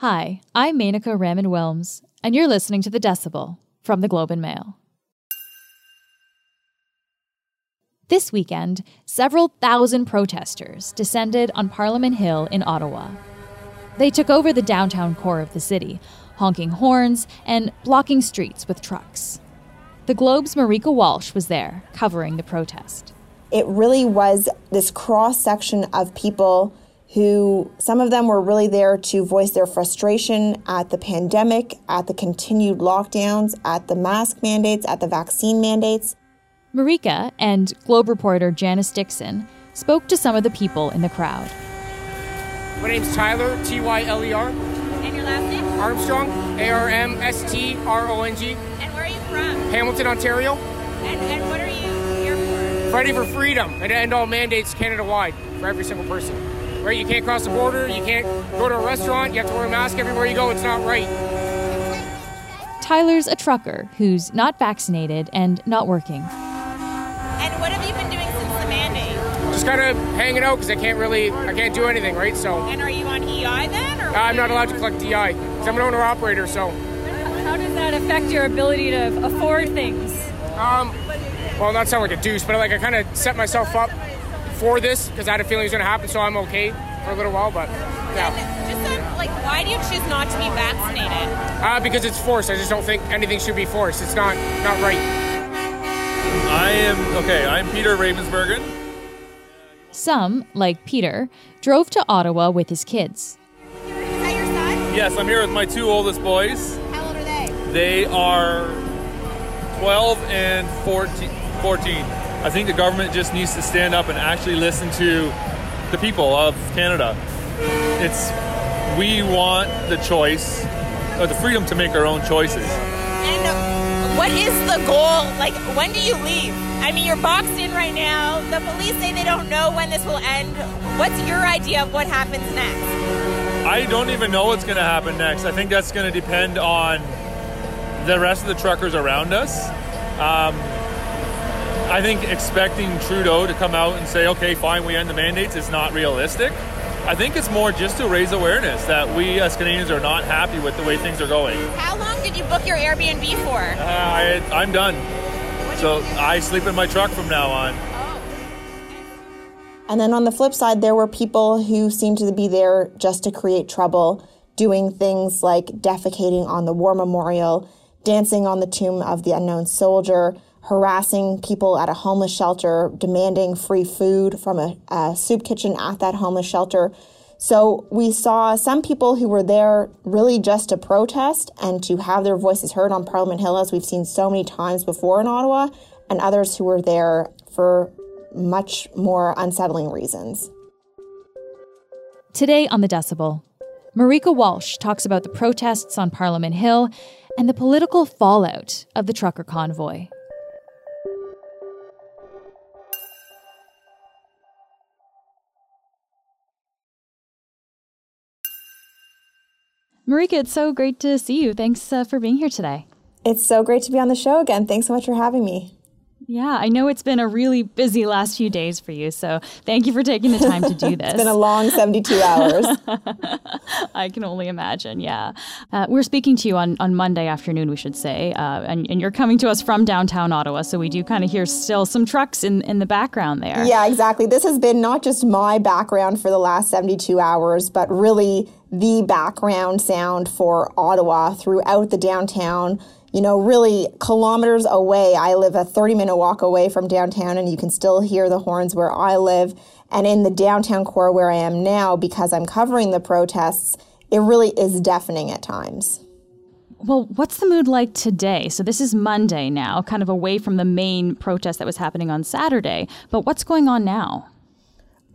Hi, I'm Menaka Raman Wilms, and you're listening to The Decibel from the Globe and Mail. This weekend, several thousand protesters descended on Parliament Hill in Ottawa. They took over the downtown core of the city, honking horns and blocking streets with trucks. The Globe's Marieke Walsh was there, covering the protest. It really was this cross section of people who, some of them were really there to voice their frustration at the pandemic, at the continued lockdowns, at the mask mandates, at the vaccine mandates. Marieke and Globe reporter Janice Dickson spoke to some of the people in the crowd. My name's Tyler, T Y L E R. And your last name? Armstrong, A R M S T R O N G. And where are you from? Hamilton, Ontario. And, and what are you here for? Fighting for freedom and to end all mandates Canada wide for every single person. Right? You can't cross the border, you can't go to a restaurant, you have to wear a mask everywhere you go. It's not right. Tyler's a trucker who's not vaccinated and not working. And what have you been doing since the mandate? Just kind of hanging out because I can't really, I can't do anything, right? So And are you on EI then? Or I'm not allowed to collect EI because I'm an owner operator. So, How does that affect your ability to afford things? um, well, not sound like a deuce, but like I kind of set myself up for this because I had a feeling it was going to happen. So I'm okay for a little while, but yeah. And just uh, like, why do you choose not to be vaccinated? Uh, because it's forced. I just don't think anything should be forced. It's not not right. I am okay. I'm Peter Ravensbergen. Some, like Peter, drove to Ottawa with his kids. Is that your son? Yes, I'm here with my two oldest boys. How old are they? They are 12 and 14. 14. I think the government just needs to stand up and actually listen to the people of Canada. It's we want the choice, or the freedom to make our own choices. And what is the goal? Like, when do you leave? I mean, you're boxed in right now. The police say they don't know when this will end. What's your idea of what happens next? I don't even know what's going to happen next. I think that's going to depend on the rest of the truckers around us. Um, I think expecting Trudeau to come out and say, okay, fine, we end the mandates is not realistic. I think it's more just to raise awareness that we as Canadians are not happy with the way things are going. How long did you book your Airbnb for? Uh, I, I'm done. So I sleep in my truck from now on. And then on the flip side, there were people who seemed to be there just to create trouble, doing things like defecating on the war memorial, dancing on the tomb of the unknown soldier, harassing people at a homeless shelter, demanding free food from a, a soup kitchen at that homeless shelter. So we saw some people who were there really just to protest and to have their voices heard on Parliament Hill, as we've seen so many times before in Ottawa, and others who were there for much more unsettling reasons. Today on The Decibel, Marieke Walsh talks about the protests on Parliament Hill and the political fallout of the trucker convoy. Marieke, it's so great to see you. Thanks uh, for being here today. It's so great to be on the show again. Thanks so much for having me. Yeah, I know it's been a really busy last few days for you, so thank you for taking the time to do this. it's been a long 72 hours. I can only imagine, yeah. Uh, we're speaking to you on, on Monday afternoon, we should say, uh, and, and you're coming to us from downtown Ottawa, so we do kind of hear still some trucks in, in the background there. Yeah, exactly. This has been not just my background for the last 72 hours, but really the background sound for Ottawa throughout the downtown you know, really kilometers away. I live a 30 minute walk away from downtown, and you can still hear the horns where I live. And in the downtown core where I am now, because I'm covering the protests, it really is deafening at times. Well, what's the mood like today? So, this is Monday now, kind of away from the main protest that was happening on Saturday. But what's going on now?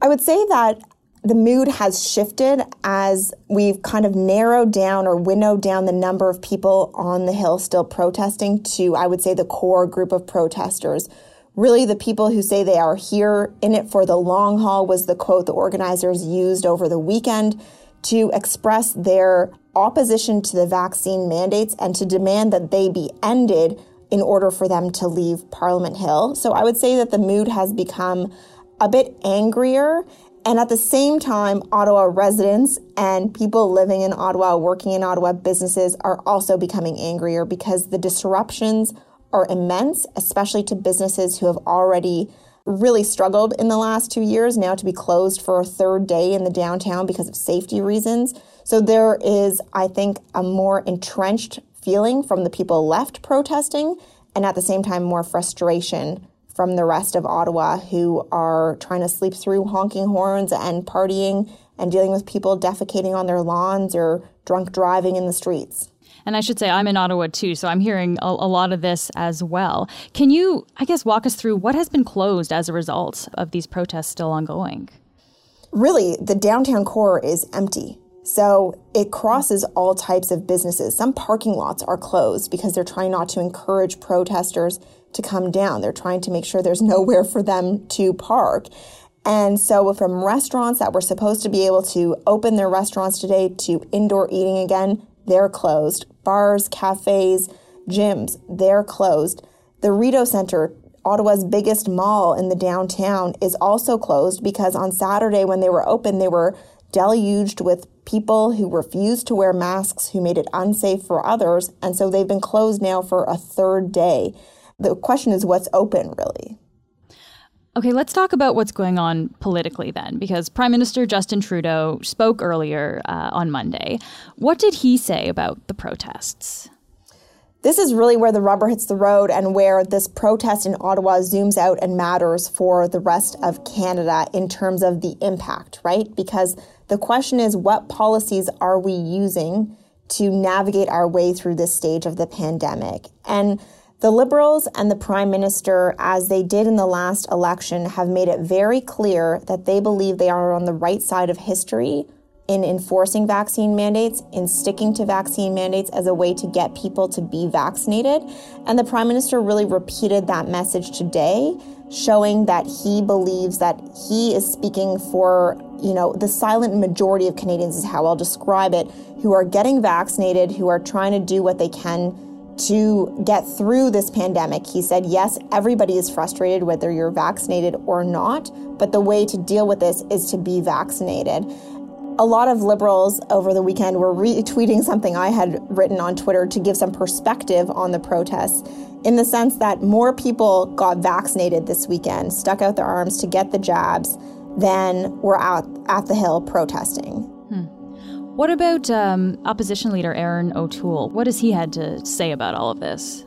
I would say that the mood has shifted as we've kind of narrowed down or winnowed down the number of people on the Hill still protesting to, I would say, the core group of protesters. Really, the people who say they are here in it for the long haul was the quote the organizers used over the weekend to express their opposition to the vaccine mandates and to demand that they be ended in order for them to leave Parliament Hill. So I would say that the mood has become a bit angrier And at the same time, Ottawa residents and people living in Ottawa, working in Ottawa, businesses are also becoming angrier because the disruptions are immense, especially to businesses who have already really struggled in the last two years now to be closed for a third day in the downtown because of safety reasons. So there is, I think, a more entrenched feeling from the people left protesting and at the same time more frustration from the rest of Ottawa who are trying to sleep through honking horns and partying and dealing with people defecating on their lawns or drunk driving in the streets. And I should say, I'm in Ottawa too, so I'm hearing a, a, lot of this as well. Can you, I guess, walk us through what has been closed as a result of these protests still ongoing? Really, the downtown core is empty. So it crosses all types of businesses. Some parking lots are closed because they're trying not to encourage protesters to come down. They're trying to make sure there's nowhere for them to park. And so, from restaurants that were supposed to be able to open their restaurants today to indoor eating again, they're closed. Bars, cafes, gyms, they're closed. The Rideau Center, Ottawa's biggest mall in the downtown, is also closed because on Saturday, when they were open, they were deluged with people who refused to wear masks, who made it unsafe for others. And so they've been closed now for a third day. The question is what's open, really? Okay, let's talk about what's going on politically then, because Prime Minister Justin Trudeau spoke earlier uh, on Monday. What did he say about the protests? This is really where the rubber hits the road and where this protest in Ottawa zooms out and matters for the rest of Canada in terms of the impact, right? Because the question is what policies are we using to navigate our way through this stage of the pandemic? And the Liberals and the Prime Minister, as they did in the last election, have made it very clear that they believe they are on the right side of history in enforcing vaccine mandates, in sticking to vaccine mandates as a way to get people to be vaccinated. And the Prime Minister really repeated that message today, showing that he believes that he is speaking for, you know, the silent majority of Canadians, is how I'll describe it, who are getting vaccinated, who are trying to do what they can to get through this pandemic. He said, yes, everybody is frustrated whether you're vaccinated or not, but the way to deal with this is to be vaccinated. A lot of liberals over the weekend were retweeting something I had written on Twitter to give some perspective on the protests, in the sense that more people got vaccinated this weekend, stuck out their arms to get the jabs, than were out at the Hill protesting. What about um, opposition leader Erin O'Toole? What has he had to say about all of this?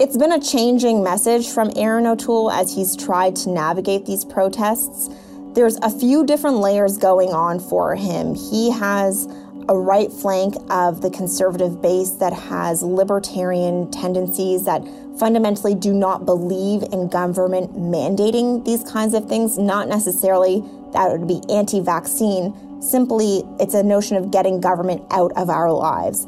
It's been a changing message from Erin O'Toole as he's tried to navigate these protests. There's a few different layers going on for him. He has a right flank of the conservative base that has libertarian tendencies that fundamentally do not believe in government mandating these kinds of things, not necessarily that it would be anti vaccine, Simply, it's a notion of getting government out of our lives.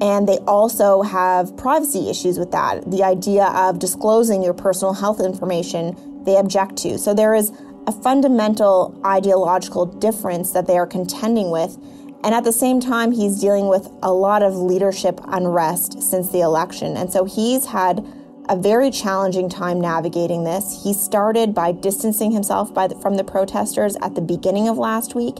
And they also have privacy issues with that. The idea of disclosing your personal health information, they object to. So there is a fundamental ideological difference that they are contending with. And at the same time, he's dealing with a lot of leadership unrest since the election. And so he's had a very challenging time navigating this. He started by distancing himself the, from the protesters at the beginning of last week.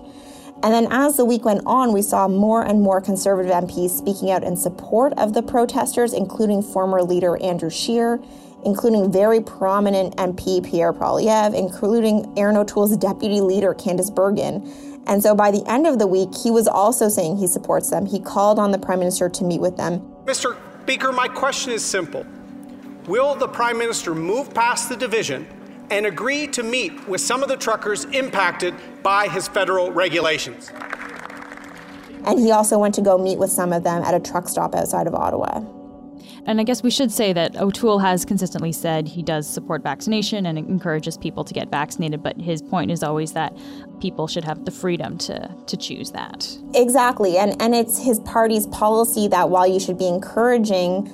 And then as the week went on, we saw more and more conservative MPs speaking out in support of the protesters, including former leader Andrew Scheer, including very prominent MP Pierre Poilievre, including Erin O'Toole's deputy leader Candice Bergen. And so by the end of the week, he was also saying he supports them. He called on the Prime Minister to meet with them. Mr. Speaker, my question is simple Will the Prime Minister move past the division and agree to meet with some of the truckers impacted by his federal regulations. And he also went to go meet with some of them at a truck stop outside of Ottawa. And I guess we should say that O'Toole has consistently said he does support vaccination and encourages people to get vaccinated, but his point is always that people should have the freedom to, to choose that. Exactly. And, and it's his party's policy that while you should be encouraging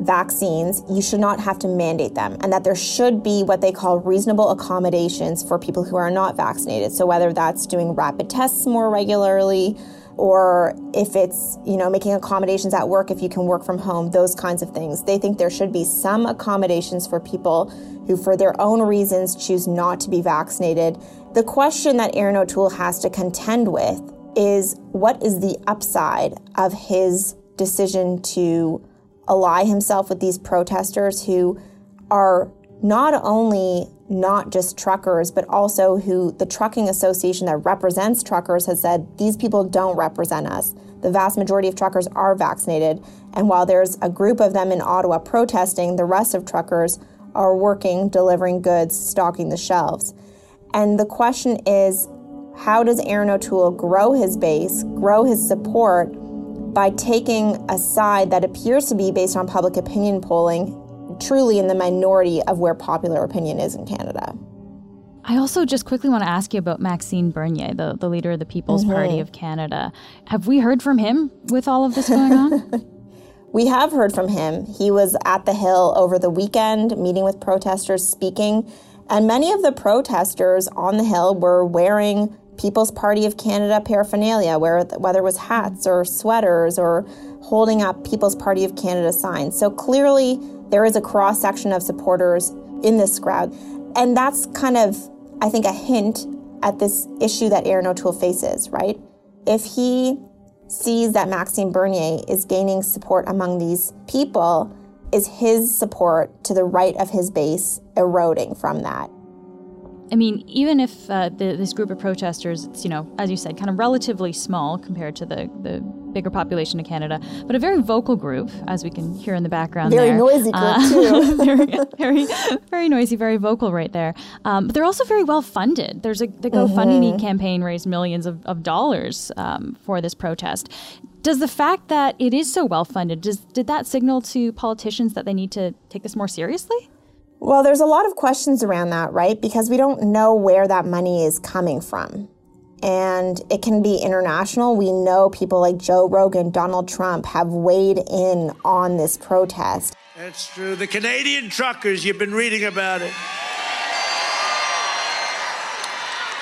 vaccines, you should not have to mandate them, and that there should be what they call reasonable accommodations for people who are not vaccinated. So whether that's doing rapid tests more regularly, or if it's you know making accommodations at work if you can work from home those kinds of things. They think there should be some accommodations for people who for their own reasons choose not to be vaccinated. The question that Erin O'Toole has to contend with is what is the upside of his decision to ally himself with these protesters who are not only not just truckers, but also who the trucking association that represents truckers has said these people don't represent us. The vast majority of truckers are vaccinated. And while there's a group of them in Ottawa protesting, the rest of truckers are working, delivering goods, stocking the shelves. And the question is how does Erin O'Toole grow his base, grow his support by taking a side that appears to be, based on public opinion polling, truly in the minority of where popular opinion is in Canada. I also just quickly want to ask you about Maxime Bernier, the, the leader of the People's mm-hmm. Party of Canada. Have we heard from him with all of this going on? we have heard from him. He was at the Hill over the weekend, meeting with protesters, speaking. And many of the protesters on the Hill were wearing People's Party of Canada paraphernalia, where, whether it was hats or sweaters or holding up People's Party of Canada signs. So clearly, there is a cross section of supporters in this crowd. And that's kind of, I think, a hint at this issue that Erin O'Toole faces, right? If he sees that Maxime Bernier is gaining support among these people, is his support to the right of his base eroding from that? I mean, even if uh, the, this group of protesters, it's, you know, as you said, kind of relatively small compared to the, the bigger population of Canada, but a very vocal group, as we can hear in the background. Very there. noisy group, uh, too. very, very, very noisy, very vocal right there. Um, but they're also very well funded. There's a the GoFundMe mm-hmm. campaign raised millions of, of dollars um, for this protest. Does the fact that it is so well funded, does, did that signal to politicians that they need to take this more seriously? Well, there's a lot of questions around that, right? Because we don't know where that money is coming from. And it can be international. We know people like Joe Rogan, Donald Trump have weighed in on this protest. That's true. The Canadian truckers, you've been reading about it,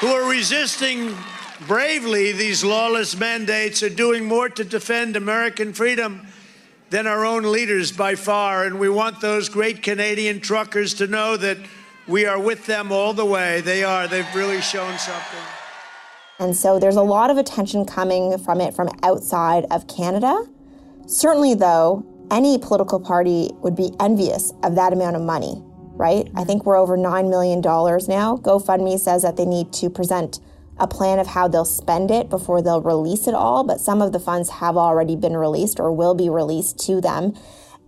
who are resisting bravely these lawless mandates, are doing more to defend American freedom than our own leaders by far. And we want those great Canadian truckers to know that we are with them all the way. They are. They've really shown something. And so there's a lot of attention coming from it from outside of Canada. Certainly, though, any political party would be envious of that amount of money, right? I think we're over $9 million now. GoFundMe says that they need to present a plan of how they'll spend it before they'll release it all, but some of the funds have already been released or will be released to them.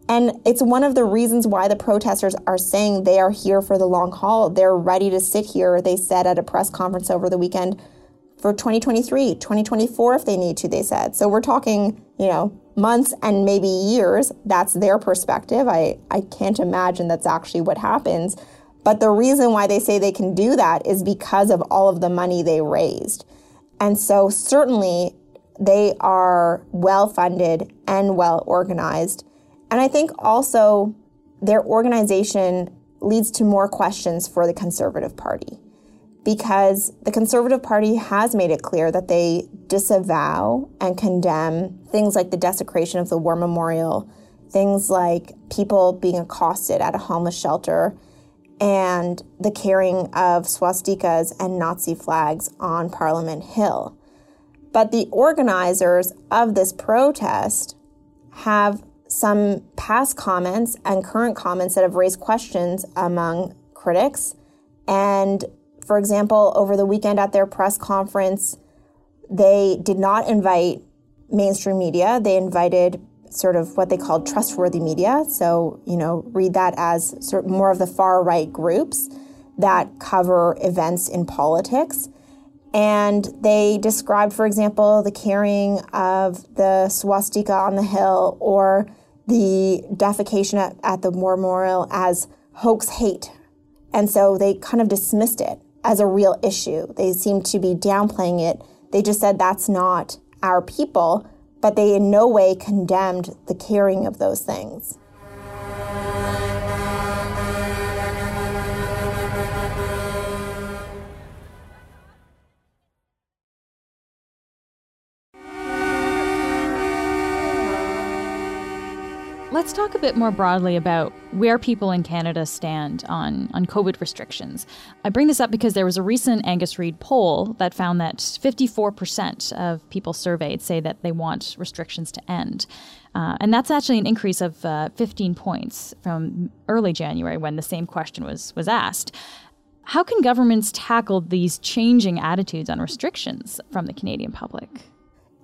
And it's one of the reasons why the protesters are saying they are here for the long haul. They're ready to sit here, they said at a press conference over the weekend, for 2023, 2024 if they need to, they said. So we're talking, you know, months and maybe years. That's their perspective. I, I can't imagine that's actually what happens. But the reason why they say they can do that is because of all of the money they raised. And so certainly they are well funded and well organized. And I think also their organization leads to more questions for the Conservative Party because the Conservative Party has made it clear that they disavow and condemn things like the desecration of the War Memorial, things like people being accosted at a homeless shelter, and the carrying of swastikas and Nazi flags on Parliament Hill. But the organizers of this protest have some past comments and current comments that have raised questions among critics. And for example, over the weekend at their press conference, they did not invite mainstream media. They invited sort of what they called trustworthy media. So, you know, read that as sort of more of the far right groups that cover events in politics. And they described, for example, the carrying of the swastika on the hill or the defecation at, at the memorial as hoax hate. And so they kind of dismissed it as a real issue. They seemed to be downplaying it. They just said that's not our people but they in no way condemned the carrying of those things. Let's talk a bit more broadly about where people in Canada stand on, on COVID restrictions. I bring this up because there was a recent Angus Reid poll that found that 54% of people surveyed say that they want restrictions to end. Uh, and that's actually an increase of uh, 15 points from early January when the same question was, was asked. How can governments tackle these changing attitudes on restrictions from the Canadian public?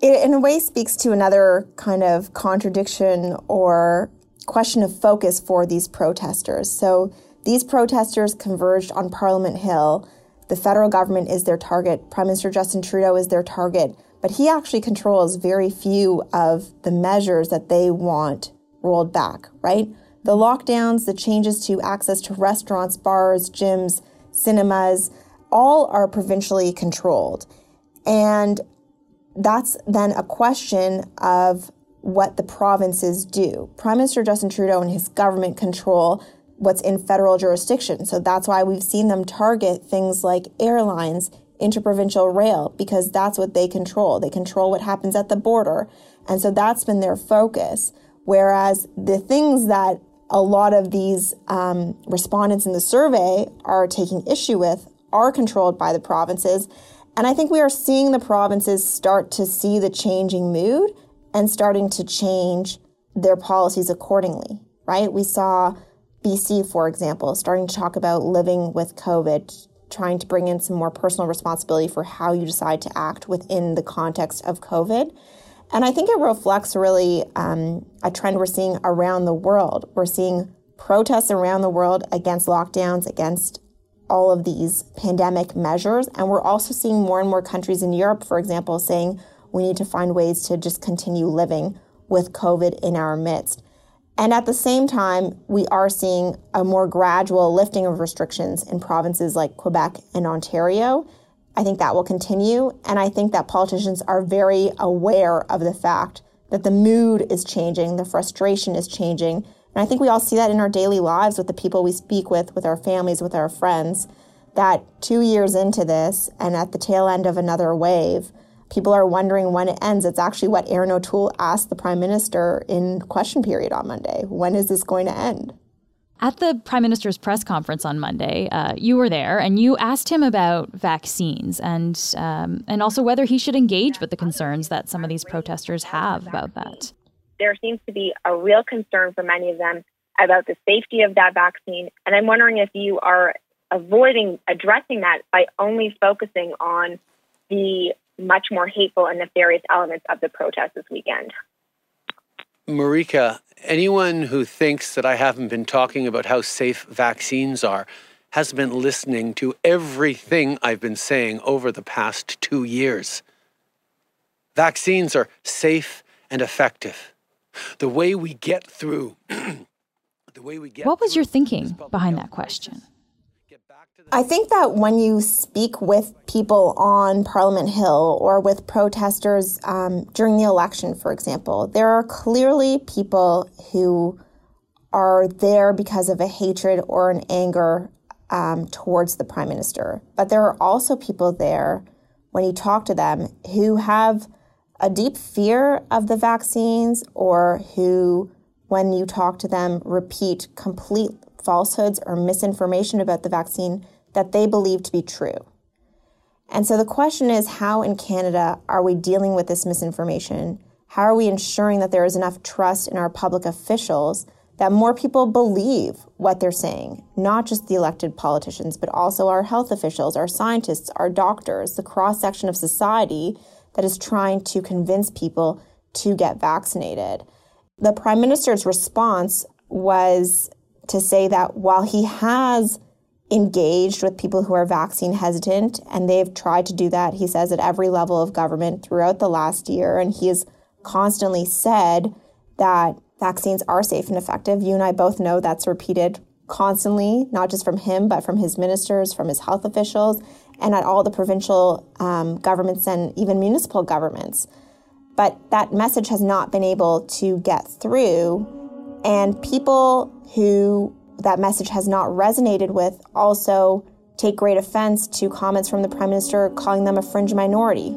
It in a way speaks to another kind of contradiction or question of focus for these protesters. So these protesters converged on Parliament Hill. The federal government is their target. Prime Minister Justin Trudeau is their target. But he actually controls very few of the measures that they want rolled back, right? The lockdowns, the changes to access to restaurants, bars, gyms, cinemas, all are provincially controlled. And that's then a question of what the provinces do. Prime Minister Justin Trudeau and his government control what's in federal jurisdiction. So that's why we've seen them target things like airlines, interprovincial rail, because that's what they control. They control what happens at the border. And so that's been their focus. Whereas the things that a lot of these um, respondents in the survey are taking issue with are controlled by the provinces. And I think we are seeing the provinces start to see the changing mood and starting to change their policies accordingly, right? We saw BC, for example, starting to talk about living with COVID, trying to bring in some more personal responsibility for how you decide to act within the context of COVID. And I think it reflects really um, a trend we're seeing around the world. We're seeing protests around the world against lockdowns, against all of these pandemic measures. And we're also seeing more and more countries in Europe, for example, saying we need to find ways to just continue living with COVID in our midst. And at the same time, we are seeing a more gradual lifting of restrictions in provinces like Quebec and Ontario. I think that will continue. And I think that politicians are very aware of the fact that the mood is changing, the frustration is changing, and I think we all see that in our daily lives with the people we speak with, with our families, with our friends, that two years into this and at the tail end of another wave, people are wondering when it ends. It's actually what Erin O'Toole asked the Prime Minister in question period on Monday. When is this going to end? At the Prime Minister's press conference on Monday, uh, you were there and you asked him about vaccines and, um, and also whether he should engage with the concerns that some of these protesters have about that there seems to be a real concern for many of them about the safety of that vaccine. And I'm wondering if you are avoiding addressing that by only focusing on the much more hateful and nefarious elements of the protest this weekend. Marieke, anyone who thinks that I haven't been talking about how safe vaccines are has been listening to everything I've been saying over the past two years. Vaccines are safe and effective the way we get through the way we get What was your thinking behind that question? I think that when you speak with people on Parliament Hill or with protesters um, during the election, for example, there are clearly people who are there because of a hatred or an anger um, towards the prime minister. But there are also people there, when you talk to them, who have a deep fear of the vaccines or who, when you talk to them, repeat complete falsehoods or misinformation about the vaccine that they believe to be true. And so the question is how in Canada are we dealing with this misinformation? How are we ensuring that there is enough trust in our public officials that more people believe what they're saying? Not just the elected politicians, but also our health officials, our scientists, our doctors, the cross section of society that is trying to convince people to get vaccinated. The prime minister's response was to say that while he has engaged with people who are vaccine hesitant, and they've tried to do that, he says, at every level of government throughout the last year, and he has constantly said that vaccines are safe and effective. You and I both know that's repeated constantly, not just from him, but from his ministers, from his health officials and at all the provincial um, governments and even municipal governments. But that message has not been able to get through. And people who that message has not resonated with also take great offense to comments from the Prime Minister calling them a fringe minority.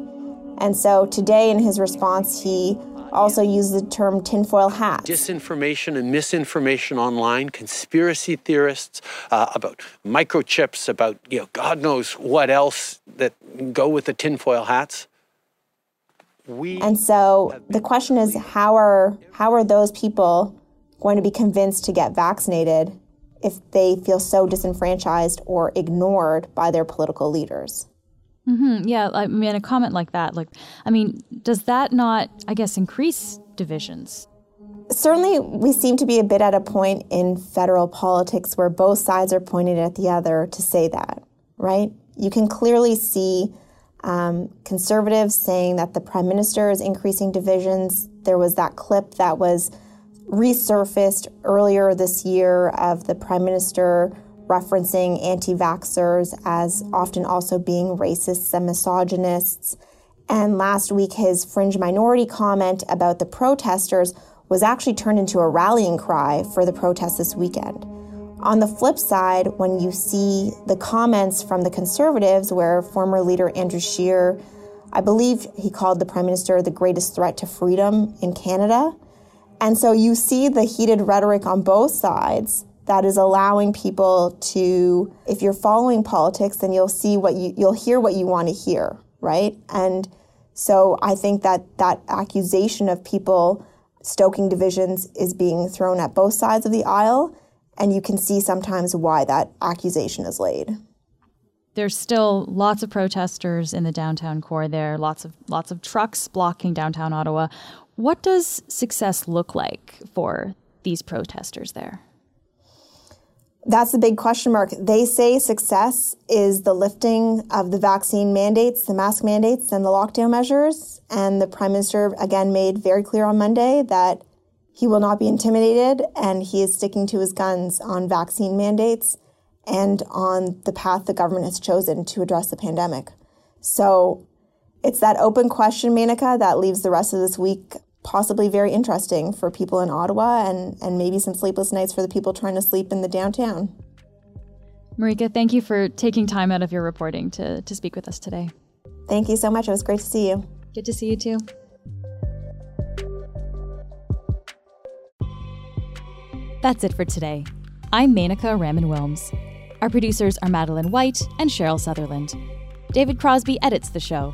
And so today, in his response, he also use the term tinfoil hat. Disinformation and misinformation online, conspiracy theorists uh, about microchips, about you know God knows what else that go with the tinfoil hats. We and so the question is how are how are those people going to be convinced to get vaccinated if they feel so disenfranchised or ignored by their political leaders? Mm-hmm. Yeah, I mean, a comment like that, like, I mean, does that not, I guess, increase divisions? Certainly, we seem to be a bit at a point in federal politics where both sides are pointing at the other to say that, right? You can clearly see um, conservatives saying that the prime minister is increasing divisions. There was that clip that was resurfaced earlier this year of the prime minister referencing anti vaxxers as often also being racists and misogynists. And last week, his fringe minority comment about the protesters was actually turned into a rallying cry for the protests this weekend. On the flip side, when you see the comments from the conservatives, where former leader Andrew Scheer, I believe he called the prime minister the greatest threat to freedom in Canada. And so you see the heated rhetoric on both sides that is allowing people to if you're following politics then you'll see what you you'll hear what you want to hear right? And so i think that that accusation of people stoking divisions is being thrown at both sides of the aisle and you can see sometimes why that accusation is laid. There's still lots of protesters in the downtown core there lots of lots of trucks blocking downtown ottawa. What does success look like for these protesters there that's the big question mark. They say success is the lifting of the vaccine mandates, the mask mandates, and the lockdown measures. And the prime minister again made very clear on Monday that he will not be intimidated and he is sticking to his guns on vaccine mandates and on the path the government has chosen to address the pandemic. So it's that open question, Menaka, that leaves the rest of this week possibly very interesting for people in Ottawa and, and maybe some sleepless nights for the people trying to sleep in the downtown. Marieke, thank you for taking time out of your reporting to, to speak with us today. Thank you so much. It was great to see you. Good to see you too. That's it for today. I'm Menaka Raman Wilms. Our producers are Madeline White and Cheryl Sutherland. David Crosby edits the show.